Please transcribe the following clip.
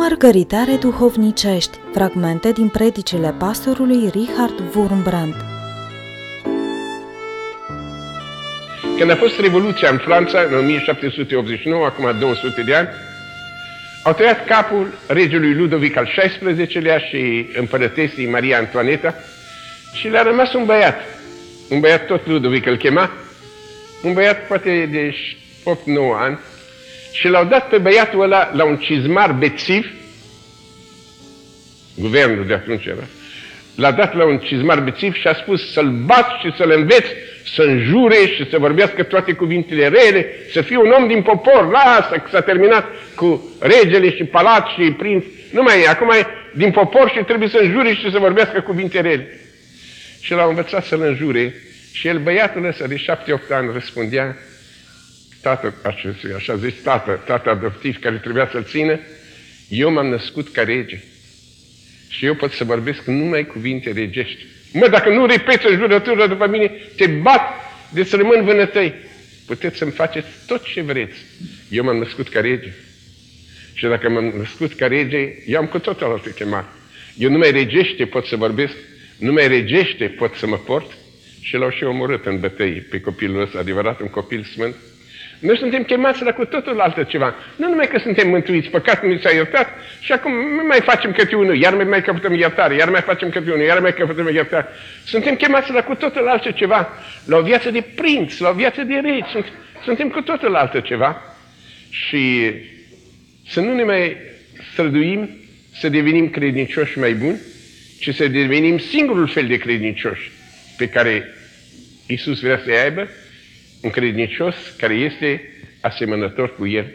Mărgăritare duhovnicești, fragmente din predicile pastorului Richard Wurmbrand. Când a fost Revoluția în Franța, în 1789, acum 200 de ani, au tăiat capul regelui Ludovic al XVI-lea și împărătesii Maria Antoaneta și le-a rămas un băiat, un băiat tot Ludovic îl chema, un băiat poate de 8-9 ani, și l-au dat pe băiatul ăla la un cizmar bețiv, guvernul de atunci era, l-a dat la un cizmar bețiv și a spus să-l bați și să-l înveți să înjure și să vorbească toate cuvintele rele, să fie un om din popor, lasă că s-a terminat cu regele și palat și prinț, nu mai e, acum e din popor și trebuie să înjure și să vorbească cuvinte rele. Și l-au învățat să-l înjure și el, băiatul ăsta de șapte-opt ani, răspundea, tatăl acestuia, așa zis tată, tată adoptiv care trebuia să-l țină, eu m-am născut ca rege și eu pot să vorbesc numai cuvinte regești. Mă, dacă nu repeți o jurătură după mine, te bat de să rămân vânătăi. Puteți să-mi faceți tot ce vreți. Eu m-am născut ca rege. Și dacă m-am născut ca rege, eu am cu totul altă chemare. Eu numai regește pot să vorbesc, numai regește pot să mă port și l-au și omorât în bătăi pe copilul ăsta, adevărat un copil sfânt, noi suntem chemați la cu totul altă ceva. Nu numai că suntem mântuiți, păcatul nu s-a iertat și acum mai facem câte unul, iar mai, mai căpătăm iertare, iar mai facem câte unul, iar mai căpătăm iertare. Suntem chemați la cu totul altă ceva, la o viață de prinț, la o viață de rei. Sunt, suntem cu totul altă ceva. Și să nu ne mai străduim să devenim credincioși mai buni, ci să devenim singurul fel de credincioși pe care Isus vrea să aibă un credincios care este asemănător cu el